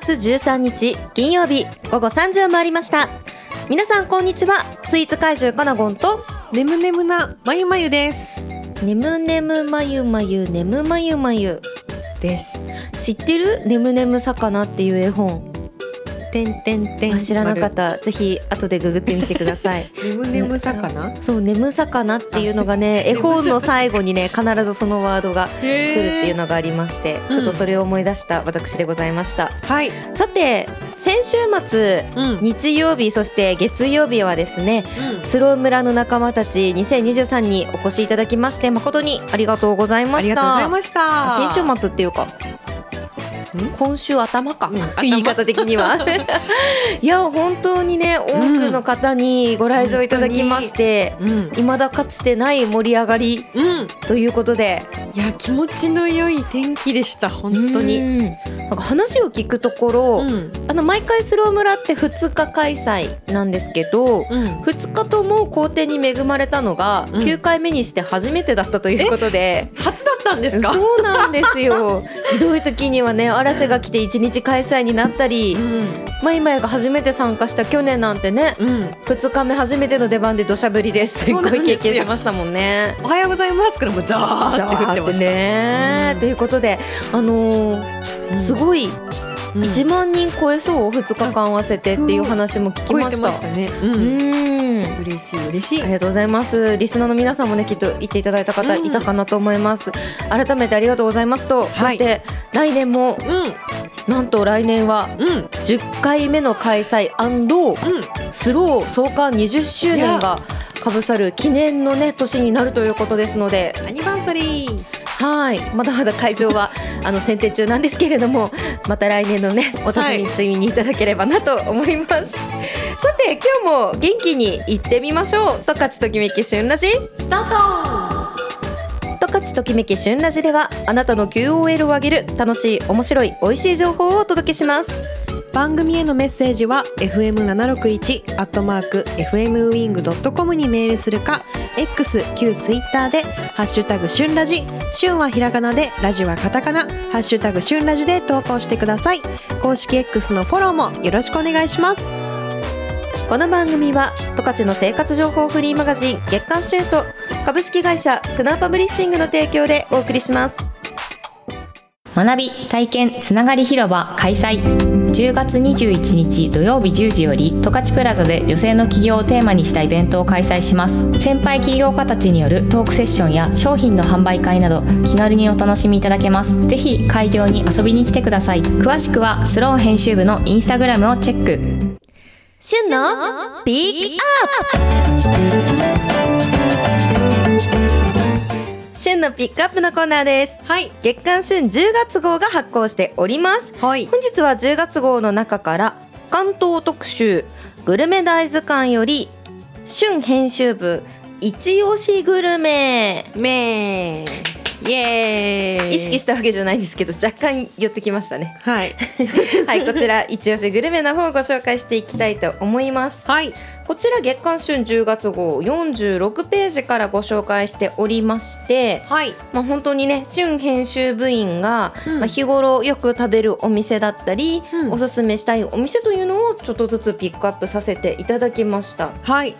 月13日金曜日午後3時を回りました。皆さんこんにちは。スイーツ怪獣かなごんとねむねむなまゆまゆです。ねむねむまゆまゆねむまゆまゆです。知ってる？ねむねむ魚っていう絵本てんてんてんあ知らなかった。ぜひ後でググってみてください。ねむねむ魚そう「ねむ魚」っていうのがね絵本の最後にね必ずそのワードが来るっていうのがありましてちょっとそれを思い出した私でございました、はい。さて先週末うん。日曜日そして月曜日はですねスロー村の仲間たち2023にお越しいただきまして誠にありがとうございました。ありがとうございました。先週末っていうか今週頭か、うん頭。言い方的には。いや本当にね多くの方にご来場いただきまして、うん。未だかつてない盛り上がりうん。ということで。いや気持ちの良い天気でした本当に。うん。なんか話を聞くところ、うん。あの毎回スロー村って2日開催なんですけどうん。2日とも好天に恵まれたのがうん。9回目にして初めてだったということで、初だったんですか？そうなんですよ。ひどい時にはね嵐が来て1日開催になったりうん。まいまいが初めて参加した去年なんてねうん。2日目初めての出番で土砂降りです。すっごい経験しましたもんね。おはようございますからもうザーって降ってました。ね、うんということであのーうん。すごいうん1万人超えそう2日間合わせてっていう話も聞きました。ね。ううん。ん嬉しい嬉しい。ありがとうございます。リスナーの皆さんもねきっと言っていただいた方うんいたかなと思います。改めてありがとうございますと、そはい。して来年もうなんと来年はんうん。10回目の開催スロー創刊20周年がかぶさる記念のね年になるということですので、アニバーサリーはい。まだまだ会場は あの選定中なんですけれどもまた来年のねお楽しみにしてみていただければなと思います、さて今日も元気に行ってみましょう。十勝ときめき旬ラジ。スタート。十勝ときめき旬ラジではあなたの QOL を上げる楽しい面白い美味しい情報をお届けします番組へのメッセージは fm761 アットマーク fmwing.com にメールするか X 旧 Twitter でハッシュタグ旬ラジ旬はひらがなでラジはカタカナハッシュタグ旬ラジで投稿してください。公式 X のフォローもよろしくお願いします。この番組は十勝の生活情報フリーマガジン月刊シュート株式会社クナーパブリッシングの提供でお送りします。学び体験つながり広場開催。10月21日土曜日10時より十勝プラザで女性の起業をテーマにしたイベントを開催します。先輩起業家たちによるトークセッションや商品の販売会など気軽にお楽しみいただけます。ぜひ会場に遊びに来てください。詳しくはスロー編集部のインスタグラムをチェック。旬のピックアップ。旬のピックアップのコーナーです。はい。月刊旬10月号が発行しております。はい。本日は10月号の中から関東特集グルメ大図鑑より旬編集部一押しグルメ。めー。イエーイ。意識したわけじゃないんですけど若干寄ってきましたね。はい。はいこちら一押しグルメの方をご紹介していきたいと思います。はいこちら月刊旬10月号46ページからご紹介しておりましてはい。まあ、本当にね旬編集部員が、うん。まあ、日頃よく食べるお店だったり、うん。おすすめしたいお店というのをちょっとずつピックアップさせていただきました。はい。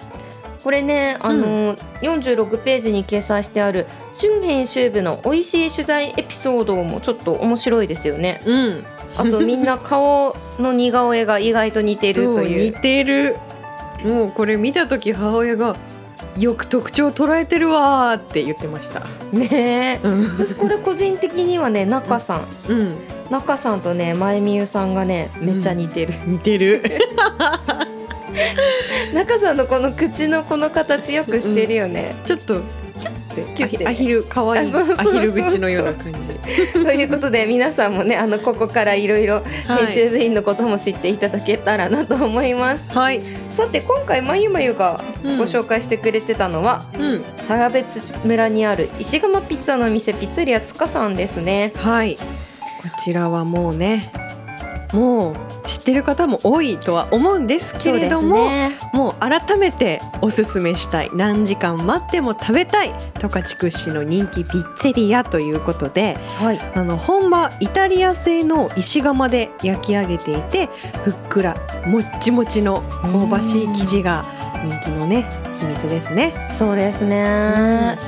これねあの、46ページに掲載してある旬編集部の美味しい取材エピソードもちょっと面白いですよね。うん。あとみんな顔の似顔絵が意外と似てるとそう似いうてるもうこれ見た時母親がよく特徴捉えてるわーって言ってました。ねえ。うん。私これ個人的にはね中さん。うん。中さんとね前美優さんがねめっちゃ似てる、似てる。中さんのこの口のこの形よくしてるよね。ちょっとキュッてキュッてアヒル可愛いあそうそうそうアヒル口のような感じ。ということで皆さんもねあのここからいろいろはい。編集部員のことも知っていただけたらなと思います。はい。さて今回まゆまゆがうん。ご紹介してくれてたのは、うん。更別村にある石窯ピッツァの店ピッツェリアつかさんですね。はい。こちらはもうねもう知ってる方も多いとは思うんですけれども、ね。もう改めておすすめしたい。何時間待っても食べたい。十勝屈指の人気ピッツェリアということではい。あの本場イタリア製の石窯で焼き上げていてふっくらもっちもちの香ばしい生地が人気のね秘密ですね。そうですね、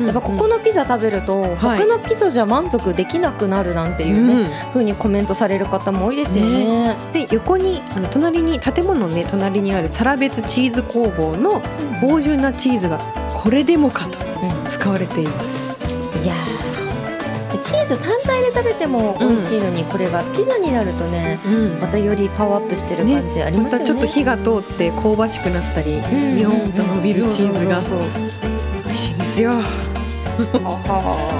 やっぱここのピザ食べると、他のピザじゃ満足できなくなるなんていうね、うん。風にコメントされる方も多いですよね。で横にあの隣に建物のね隣にあるサラベツチーズ工房の芳醇なチーズがこれでもかと使われています。いやーチーズ単体で食べても美味しいのに、これがピザになるとねうん。またよりパワーアップしてる感じありまよね。ますたちょっと火が通って香ばしくなったり、うん。ビヨーンと伸びるチーズが。美味しいんですよ。は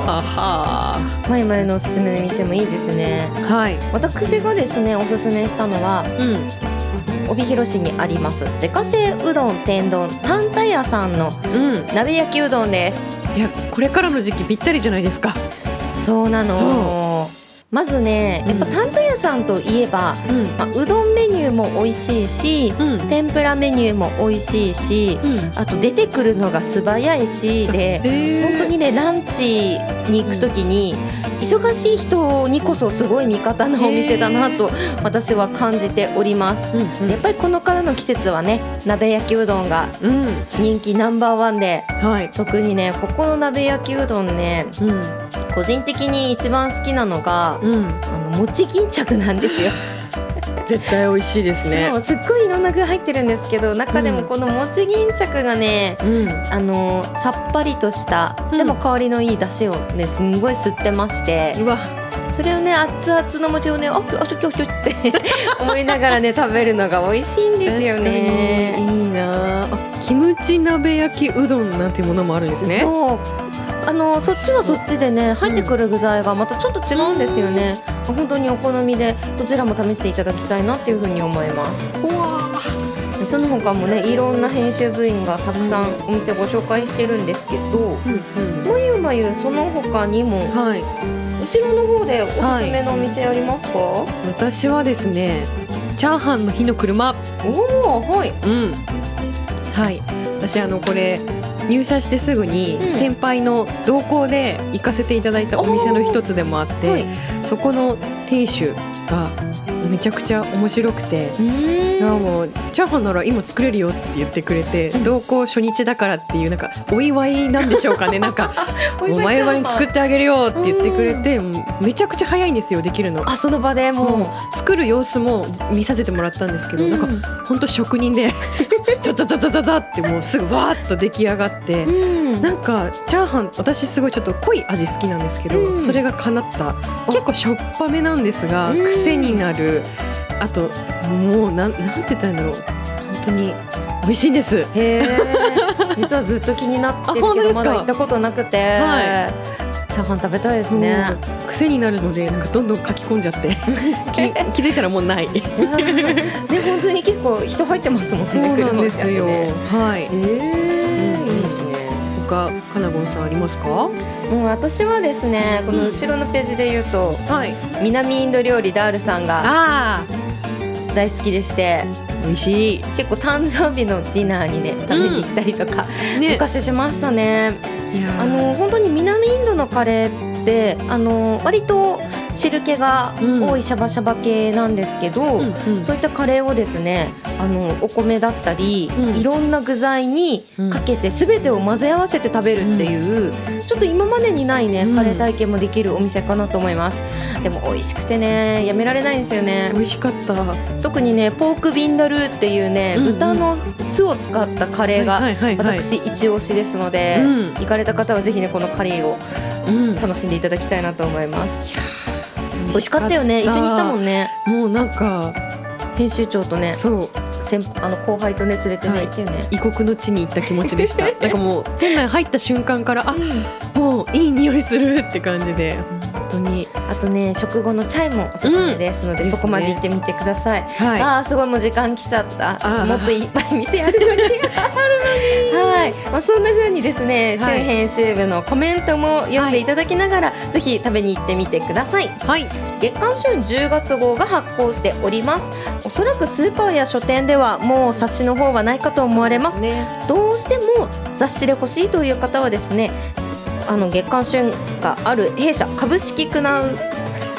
ははマイマイのおすすめの店もいいですね。はい。私がですねおすすめしたのはうん帯広市にあります自家製うどん天丼タンタ屋さんのうん。鍋焼きうどんです。いやこれからの時期ぴったりじゃないですか。そうなのまずねやっぱうんタンタ屋さんといえば、うん。まあ、うどんメニューも美味しいしうん。天ぷらメニューも美味しいしうん。あと出てくるのが素早いしでへ本当にねランチに行く時に忙しい人にこそすごい味方なお店だなと私は感じております。うんうんやっぱりこのからの季節はね鍋焼きうどんがうん人気ナンバーワンではい。特にねここの鍋焼きうどんねうん個人的に一番好きなのがうん。あの餅巾着なんですよ。絶対美味しいですねすっごいいろんな具入ってるんですけど中でもうんこの餅巾着がね、うん。あのさっぱりとした、うんでも香りのいい出汁をねすんごい吸ってましてうわそれをね熱々の餅をねああちょちょちょって 思いながらね食べるのが美味しいんですよね。いいなあ。キムチ鍋焼きうどんなんていうものもあるんですね。そうあのそっちはそっちでね入ってくる具材がまたちょっと違うんですよね、本当にお好みでどちらも試していただきたいなっていうふうに思いますその他もねいろんな編集部員がたくさんお店ご紹介してるんですけど、うんうん。まゆまゆその他にもはい。後ろの方でおすすめのお店ありますか、私はですね、チャーハンの火の車。おおはいうん。はい。私あのこれ入社してすぐにうん。先輩の同行で行かせていただいたお店の一つでもあって、はい。そこの店主がめちゃくちゃ面白くて。うもうチャーハンなら今作れるよって言ってくれて、同行初日だからっていうなんかお祝いなんでしょうかねなんか お前はに作ってあげるよって言ってくれて、めちゃくちゃ早いんですよできるの。あその場でもう、作る様子も見させてもらったんですけど、なんか本当職人でザザザザザザってもうすぐわーっと出来上がって。うんなんかチャーハン私すごいちょっと濃い味好きなんですけど、うん。それが叶った結構しょっぱめなんですが、うん。癖になるあともうなんなんて言ったらいいんだろう。本当に美味しいんです。実はずっと気になってるけどまだ行ったことなくて、はチャーハン食べたいですね。癖になるのでなんかどんどん書き込んじゃって 気気づいたらもうない。ね本当に結構人入ってますもんねそうなん車ですよ、ねはい。へえ。いいですね他かなごんさんありますか？もう私はですねこの後ろのページで言うと、はい。南インド料理ダールさんがあ大好きでしてー美味しい。結構誕生日のディナーにね食べに行ったりとか、ね。昔しましたね。あの本当に南インドのカレーってあの割と汁気が多いシャバシャバ系なんですけど、うんうん。そういったカレーをですねあのお米だったり、うん。いろんな具材にかけて全てを混ぜ合わせて食べるっていう、ちょっと今までにないねうん。カレー体験もできるお店かなと思います。でも美味しくてねやめられないんですよね。美味しかった。は特にねポークビンダルーっていうね、うんうん。豚の巣を使ったカレーが、私一押しですので、うん。行かれた方はぜひねこのカレーをうん。楽しんでいただきたいなと思います。いや美味しかった。よね。一緒に行ったもんね。もうなんか編集長とねそう。先あの後輩とね連れてね、はい。行ってね。異国の地に行った気持ちでした。なんかもう店内入った瞬間からあもういい匂いするって感じで。本当に。あとね食後のチャイもおすすめです。ので、うんそこまで行ってみてください、はい。あーすごいもう時間来ちゃった。もっといっぱい店あるのにははい、まあ、そんな風にですね、はい。旬編集部のコメントも読んでいただきながら、ぜひ食べに行ってみてください。はい。月刊旬10月号が発行しております。おそらくスーパーや書店ではもう冊子の方はないかと思われます。ね。どうしても雑誌で欲しいという方はですね、あの月刊旬がある弊社株式クナウ。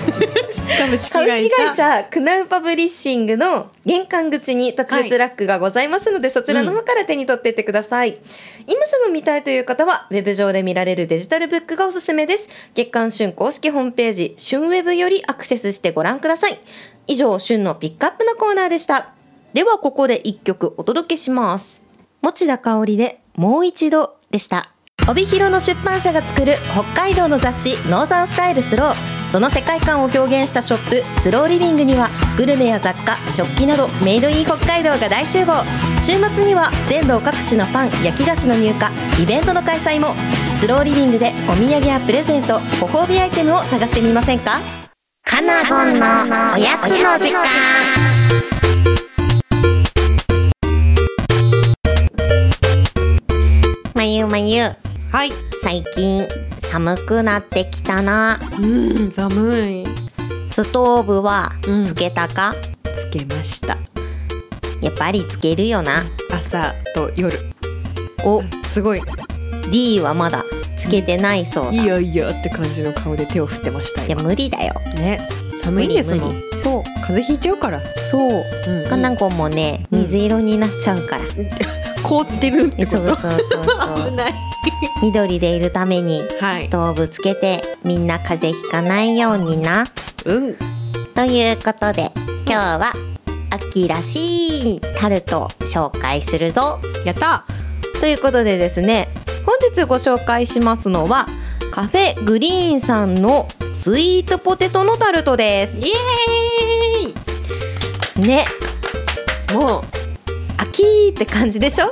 株式会社。クナウパブリッシングの玄関口に特別ラックがございますので、そちらの方から手に取っていってください、今すぐ見たいという方はウェブ上で見られるデジタルブックがおすすめです。月刊旬公式ホームページ旬ウェブよりアクセスしてご覧ください。以上旬のピックアップのコーナーでした。ではここで一曲お届けします。持田香織でもう一度でした帯広の出版社が作る北海道の雑誌ノーザンスタイルスロー。その世界観を表現したショップスローリビングにはグルメや雑貨食器などメイドイン北海道が大集合。週末には全道各地のパン焼き菓子の入荷イベントの開催も。スローリビングでお土産やプレゼントご褒美アイテムを探してみませんか？カナゴンのおやつの時間。まゆまゆはい。最近寒くなってきたな。うん寒い。ストーブはうん。つけたか、つけました。やっぱりつけるよな。朝と夜。お。すごい。D はまだつけてないそうだ。いやいやって感じの顔で手を振ってましたいや今無理だよ。ね。寒いんですもんそう。風邪ひいちゃうから。そう。うん。かなこもねうん。水色になっちゃうから、凍ってるってこと？そうそうそうそう。危ない緑でいるためにはい。ストーブつけてみんな風邪ひかないようにな。うん。ということで今日は秋らしいタルトを紹介するぞ。やった。ということでですね本日ご紹介しますのはカフェグリーンさんのスイートポテトのタルトです。イエーね。イもう秋って感じでしょ？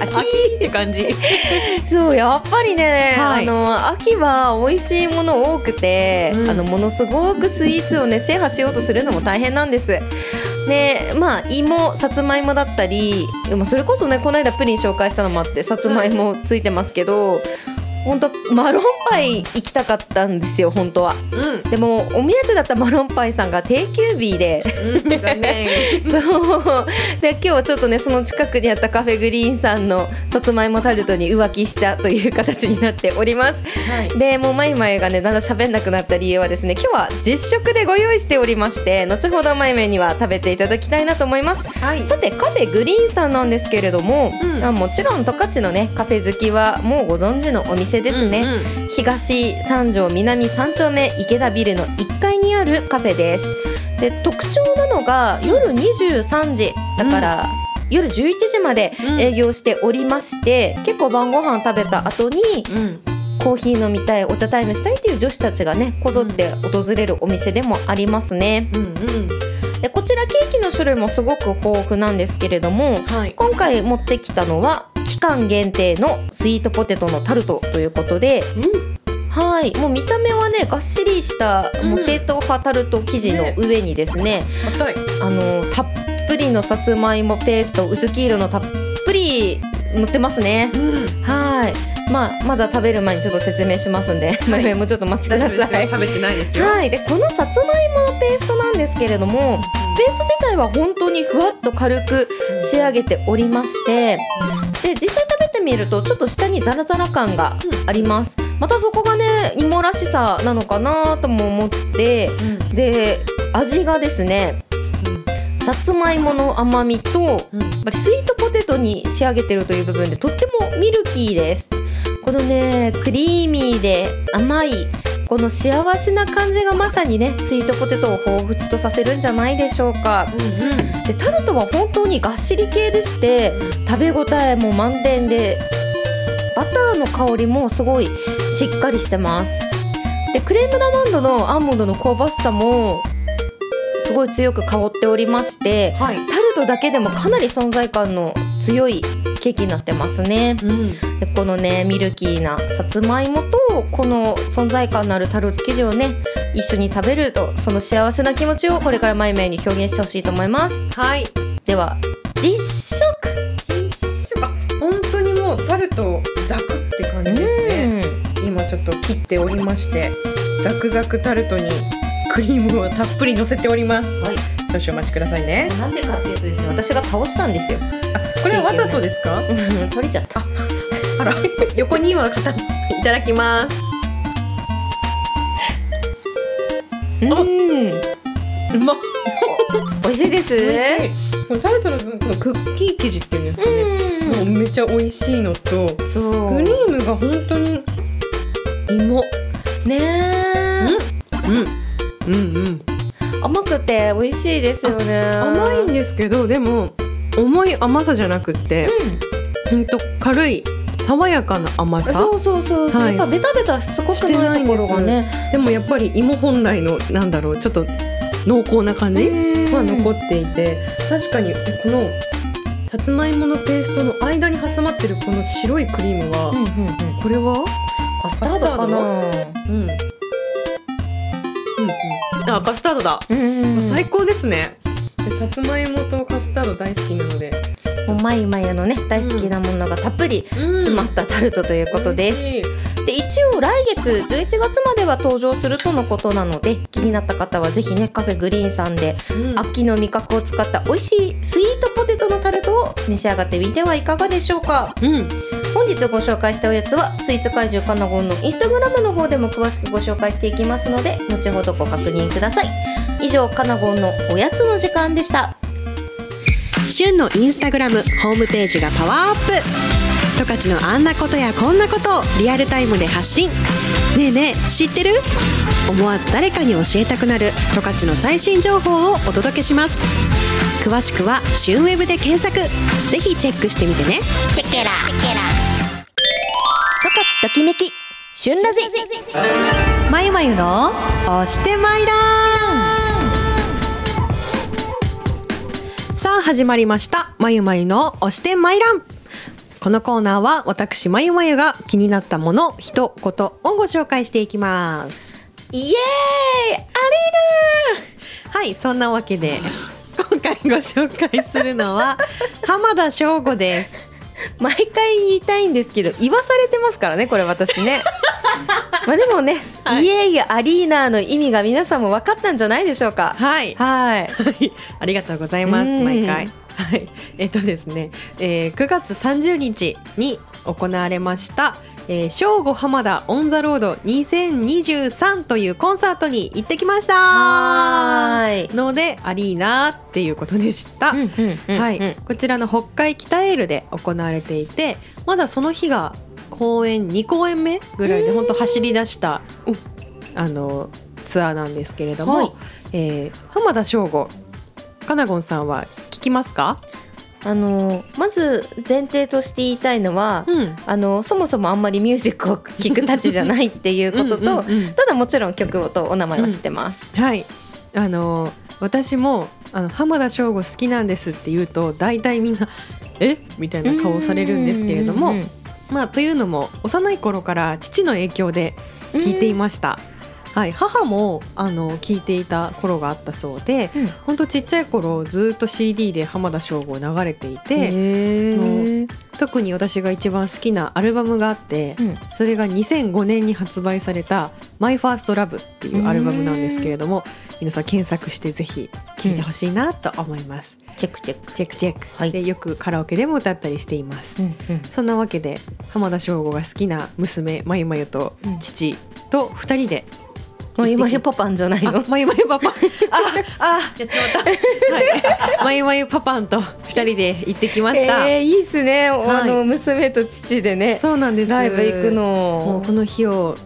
秋。秋って感じ。そうやっぱりね、はい。あの秋は美味しいもの多くて、うん。あのものすごくスイーツをね制覇しようとするのも大変なんです。でまあ芋さつまいもだったりでもそれこそねこの間プリン紹介したのもあってさつまいもついてますけど、本当マロンパイ行きたかったんですよ本当は。うん。でもお目当てだったマロンパイさんが定休日で。うん残念。そう。で今日ちょっとねその近くにあったカフェグリーンさんのさつまいもタルトに浮気したという形になっております。はい。でもうマイマイがねだんだん喋んなくなった理由はですね今日は実食でご用意しておりまして後ほどマイマイには食べていただきたいなと思います。はい。さてカフェグリーンさんなんですけれども、うん。あもちろん十勝のねカフェ好きはもうご存知のお店ですね、うんうん。東三条南三丁目池田ビルの1階にあるカフェです。で特徴なのが夜23時。だから、夜11時までうん。営業しておりまして、結構晩ご飯食べた後にうん。コーヒー飲みたいお茶タイムしたいっていう女子たちがねこぞって訪れるお店でもありますね。うんうん。でこちらケーキの種類もすごく豊富なんですけれどもはい。今回持ってきたのは期間限定のスイートポテトのタルトということではいもう見た目はねがっしりした、うんもう正統派タルト生地の上にですね硬い。あのたっぷりのさつまいもペースト薄黄色のたっぷり乗ってますね。うん。はい。まあまだ食べる前にちょっと説明しますんで、はい。もうちょっとお待ちく大ださい。食べてないですよ。はい、でこのさつまいものペーストなんですけれどもペースト自体は本当にふわっと軽く仕上げておりましてで実際食べてみるとちょっと下にザラザラ感があります、またそこがね芋らしさなのかなとも思ってうん。で味がですねさつまいもの甘みとやっうんぱりスイートポテトに仕上げてるという部分でとってもミルキーです。このねクリーミーで甘いこの幸せな感じがまさにねスイートポテトを彷彿とさせるんじゃないでしょうか。うんでタルトは本当にがっしり系でして食べ応えも満点でバターの香りもすごいしっかりしてます。でクレームダマンドのアーモンドの香ばしさもすごい強く香っておりましてはい。タルトだけでもかなり存在感の強いケーキになってますね。うん。でこのねミルキーなさつまいもとこの存在感のあるタルト生地をね一緒に食べるとその幸せな気持ちをこれから前々に表現してほしいと思います。はい。では実食。あ本当にもうとザクって感じですね。今ちょっと切っておりましてザクザクタルトにクリームをたっぷり乗せております。はい。少々お待ちくださいね。なんでかっていうとですね私が倒したんですよ。あこれはわざとですか？取れちゃった。あら。横に今方いただきます。うん。うまっ美味しいです。美味しい。このタルトのクッキー生地っていうんですかね、もうめっちゃ美味しいのとクリームが本当に芋。ねえ。うん。うん。うん甘くて美味しいですよね。甘いんですけどでも重い甘さじゃなくって、ほんと軽い爽やかな甘さ。そうそうそうそう、はい。やっぱベタベタしつこくないいんですころがね。でもやっぱり芋本来のなんだろうちょっと濃厚な感じは残っていて確かにこのさつまいものペーストの間に挟まってるこの白いクリームは、うんうんうん。これは？カスタードかな？うん。うんうん。あカスタードだ、うん最高ですね。でさつまいもとカスタード大好きなので。もうまゆまゆのね大好きなものがたっぷり詰まったタルトということです、すで一応来月11月までは登場するとのことなので気になった方はぜひねカフェグリーンさんで秋の味覚を使った美味しいスイートポテトのタルトを召し上がってみてはいかがでしょうか。うん。本日ご紹介したおやつはスイーツ怪獣カナゴンのインスタグラムの方でも詳しくご紹介していきますので後ほどご確認ください以上カナゴンのおやつの時間でした。旬のインスタグラムホームページがパワーアップ。十勝のあんなことやこんなことをリアルタイムで発信。ねえねえ知ってる？思わず誰かに教えたくなる。十勝の最新情報をお届けします。詳しくは「旬ウェブ」で検索。ぜひチェックしてみてね。チェケラ。十勝ときめき旬ラジ。まゆまゆの押してまいらさあ始まりました。まゆまゆの押してまいらん。このコーナーは私まゆまゆが気になったもの一言をご紹介していきます。イエーイ！アリはいそんなわけで今回ご紹介するのは浜田省吾です。毎回言いたいんですけど言わされてますからねこれ私ね まあでもね、はい。イエーイアリーナの意味が皆さんも分かったんじゃないでしょうか。はい。はい。はい、ありがとうございますうん。毎回。はい、えっとですね、えー、9月30日に行われました、えー、正午浜田オンザロード2023というコンサートに行ってきました。はーい。のでアリーナっていうことでした。はい、うんこちらの北海北エールで行われていてまだその日が公演2公演目ぐらいで本当走り出したあのツアーなんですけれども、はい。えー浜田省吾かなごんさんは聞きますか、あのまず前提として言いたいのは、うん、あのそもそもあんまりミュージックを聴くたちじゃないっていうこととうんうんうん。ただもちろん曲とお名前は知ってます。はい。あの私もあの浜田省吾好きなんですって言うと大体みんなえ？みたいな顔をされるんですけれどもうんうんうんまあというのも幼い頃から父の影響で聞いていました。はい、母もあの聞いていた頃があったそうで、うん。本当ちっちゃい頃ずっと CD で浜田省吾流れていて、へー特に私が一番好きなアルバムがあって、うん。それが2005年に発売された「マイ・ファースト・ラブ」っていうアルバムなんですけれども皆さん検索してぜひ聴いてほしいなと思います、チェックチェック。チェックチェック、はい。でよくカラオケでも歌ったりしています、うんうん。そんなわけで浜田省吾が好きな娘まゆまゆと父と2人でもう今ゆパパンじゃないの？あ、まゆまゆパパ。あ、あ、やっちまった。はい。まゆまゆパパンと二人で行ってきました。えー、いいっすね、はいあの娘と父でねそうなんです。ライブ行くもうのこの日を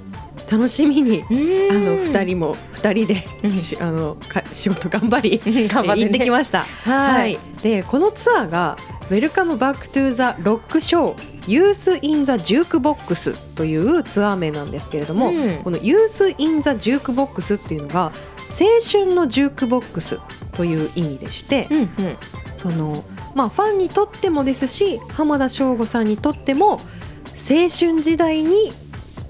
楽しみに。ああの二人も二人で、うんしあのか仕事頑張り 頑張ってね行ってきました。はいでこのツアーが「Welcome Back to the Rock Show. Youth in the Jukebox」というツアー名なんですけれども、うん。この「Youth in the Jukebox」っていうのが青春のジュークボックスという意味でして、うんうん。そのまあファンにとってもですし浜田省吾さんにとっても青春時代に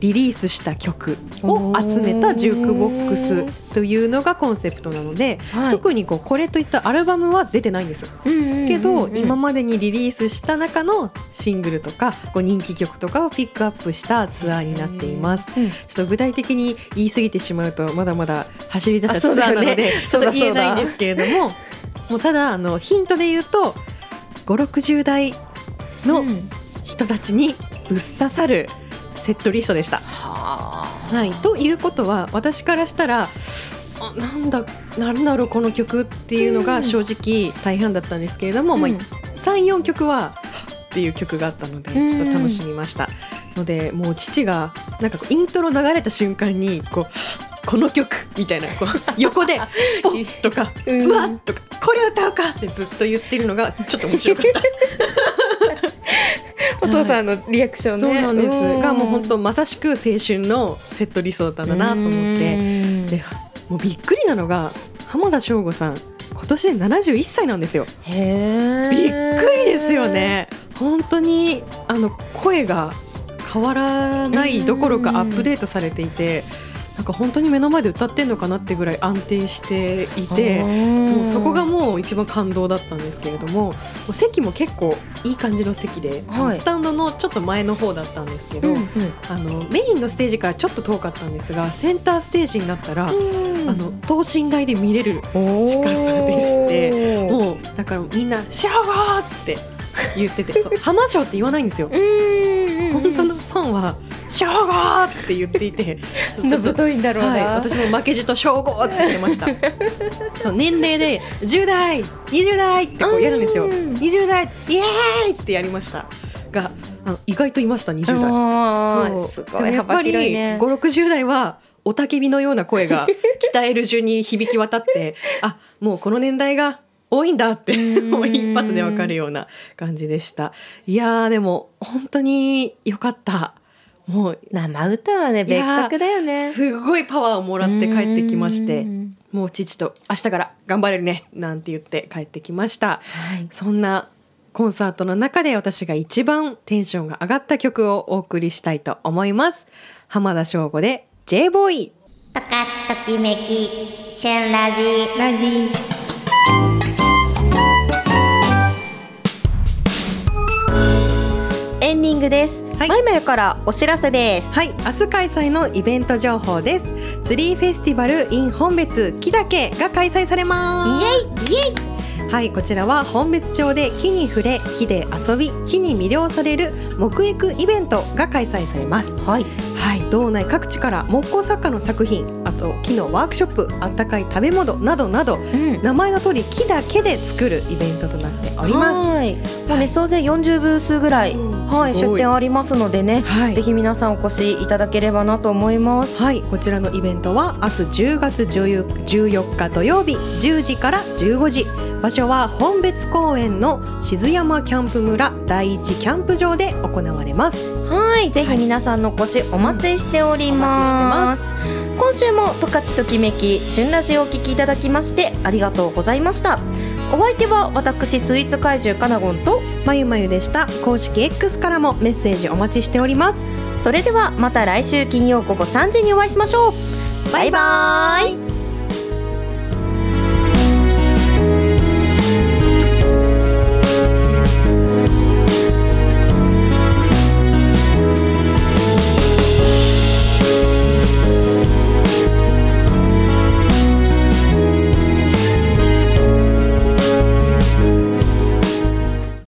リリースした曲を集めたジュークボックスというのがコンセプトなので、はい。特にこうこれといったアルバムは出てないんです。けど、今までにリリースした中のシングルとかこう人気曲とかをピックアップしたツアーになっています。うん。ちょっと具体的に言い過ぎてしまうとまだまだ走り出したツアーなので、ね。ちょっと言えないんですけれどももうただあのヒントで言うと560代の人たちにぶっ刺さるセットリストでした。はい、ということは私からしたらあなんだなんだろうこの曲っていうのが正直大半だったんですけれども、まあ、34曲はっていう曲があったのでうんちょっと楽しみました。のでもう父がなんかこうイントロ流れた瞬間にこうこの曲みたいなこう横で「おっ!」とか「うんうわっ!」とか「これ歌うか!」ってずっと言ってるのがちょっと面白かった。お父さんのリアクションね。そうなんです。んがもう本当まさしく青春のセットリストだったんだなと思って。うん。でもうびっくりなのが浜田省吾さん今年で71歳なんですよ。びっくりですよ。ね。本当にあの声が変わらないどころかアップデートされていてなんか本当に目の前で歌ってんのかなってぐらい安定していてもうそこがもう一番感動だったんですけれども席も結構いい感じの席で、はい。スタンドのちょっと前の方だったんですけど、うんうん。あのメインのステージからちょっと遠かったんですがセンターステージになったら、あの等身大で見れる近さでしてもうだからみんな「シャワー!」って言っててそう浜城って言わないんですよ。うん。本当のファンは「シャワー!」って言っていて ちょのっといんだろうな。はい、私も負けじと称号って言ってました。そう年齢で10代20代ってこうやるんですよ。うん20代イエーイってやりました。が意外といました20代。そう。すごいやっぱり広いね。560代は雄たけびのような声が 鍛える順に響き渡ってあもうこの年代が多いんだってん。もう一発でわかるような感じでした。いやーでも本当によかったもう生歌はね別格だよね。すごいパワーをもらって帰ってきましてうんもう父と明日から頑張れるねなんて言って帰ってきましたはい。そんなコンサートの中で私が一番テンションが上がった曲をお送りしたいと思います浜田省吾で J ボーイ十勝ときめき旬ラジラジエンディングです。はい。マイマヨからお知らせです。はい。明日開催のイベント情報です。ツリーフェスティバル in 本別木岳が開催されます。イエイ。イエイ。はい。こちらは本別町で木に触れ木で遊び木に魅了される木育イベントが開催されます。はい。はい。道内各地から木工作家の作品あと木のワークショップあったかい食べ物などなどうん。名前の通り木だけで作るイベントとなっております。はい。もうね総勢40ブースぐらい、はいい。出店ありますのでね、はい。ぜひ皆さんお越しいただければなと思います。はい。こちらのイベントは明日10月14日土曜日10時から15時。場所は本別公園の静山キャンプ村第一キャンプ場で行われます。はい、ぜひ皆さんのお越しお待ちしております。今週も十勝ときめき旬ラジオをお聞きいただきましてありがとうございました。お相手は私スイーツ怪獣かなごんとまゆまゆでした公式 X からもメッセージお待ちしておりますそれではまた来週金曜午後3時にお会いしましょう。バイバイ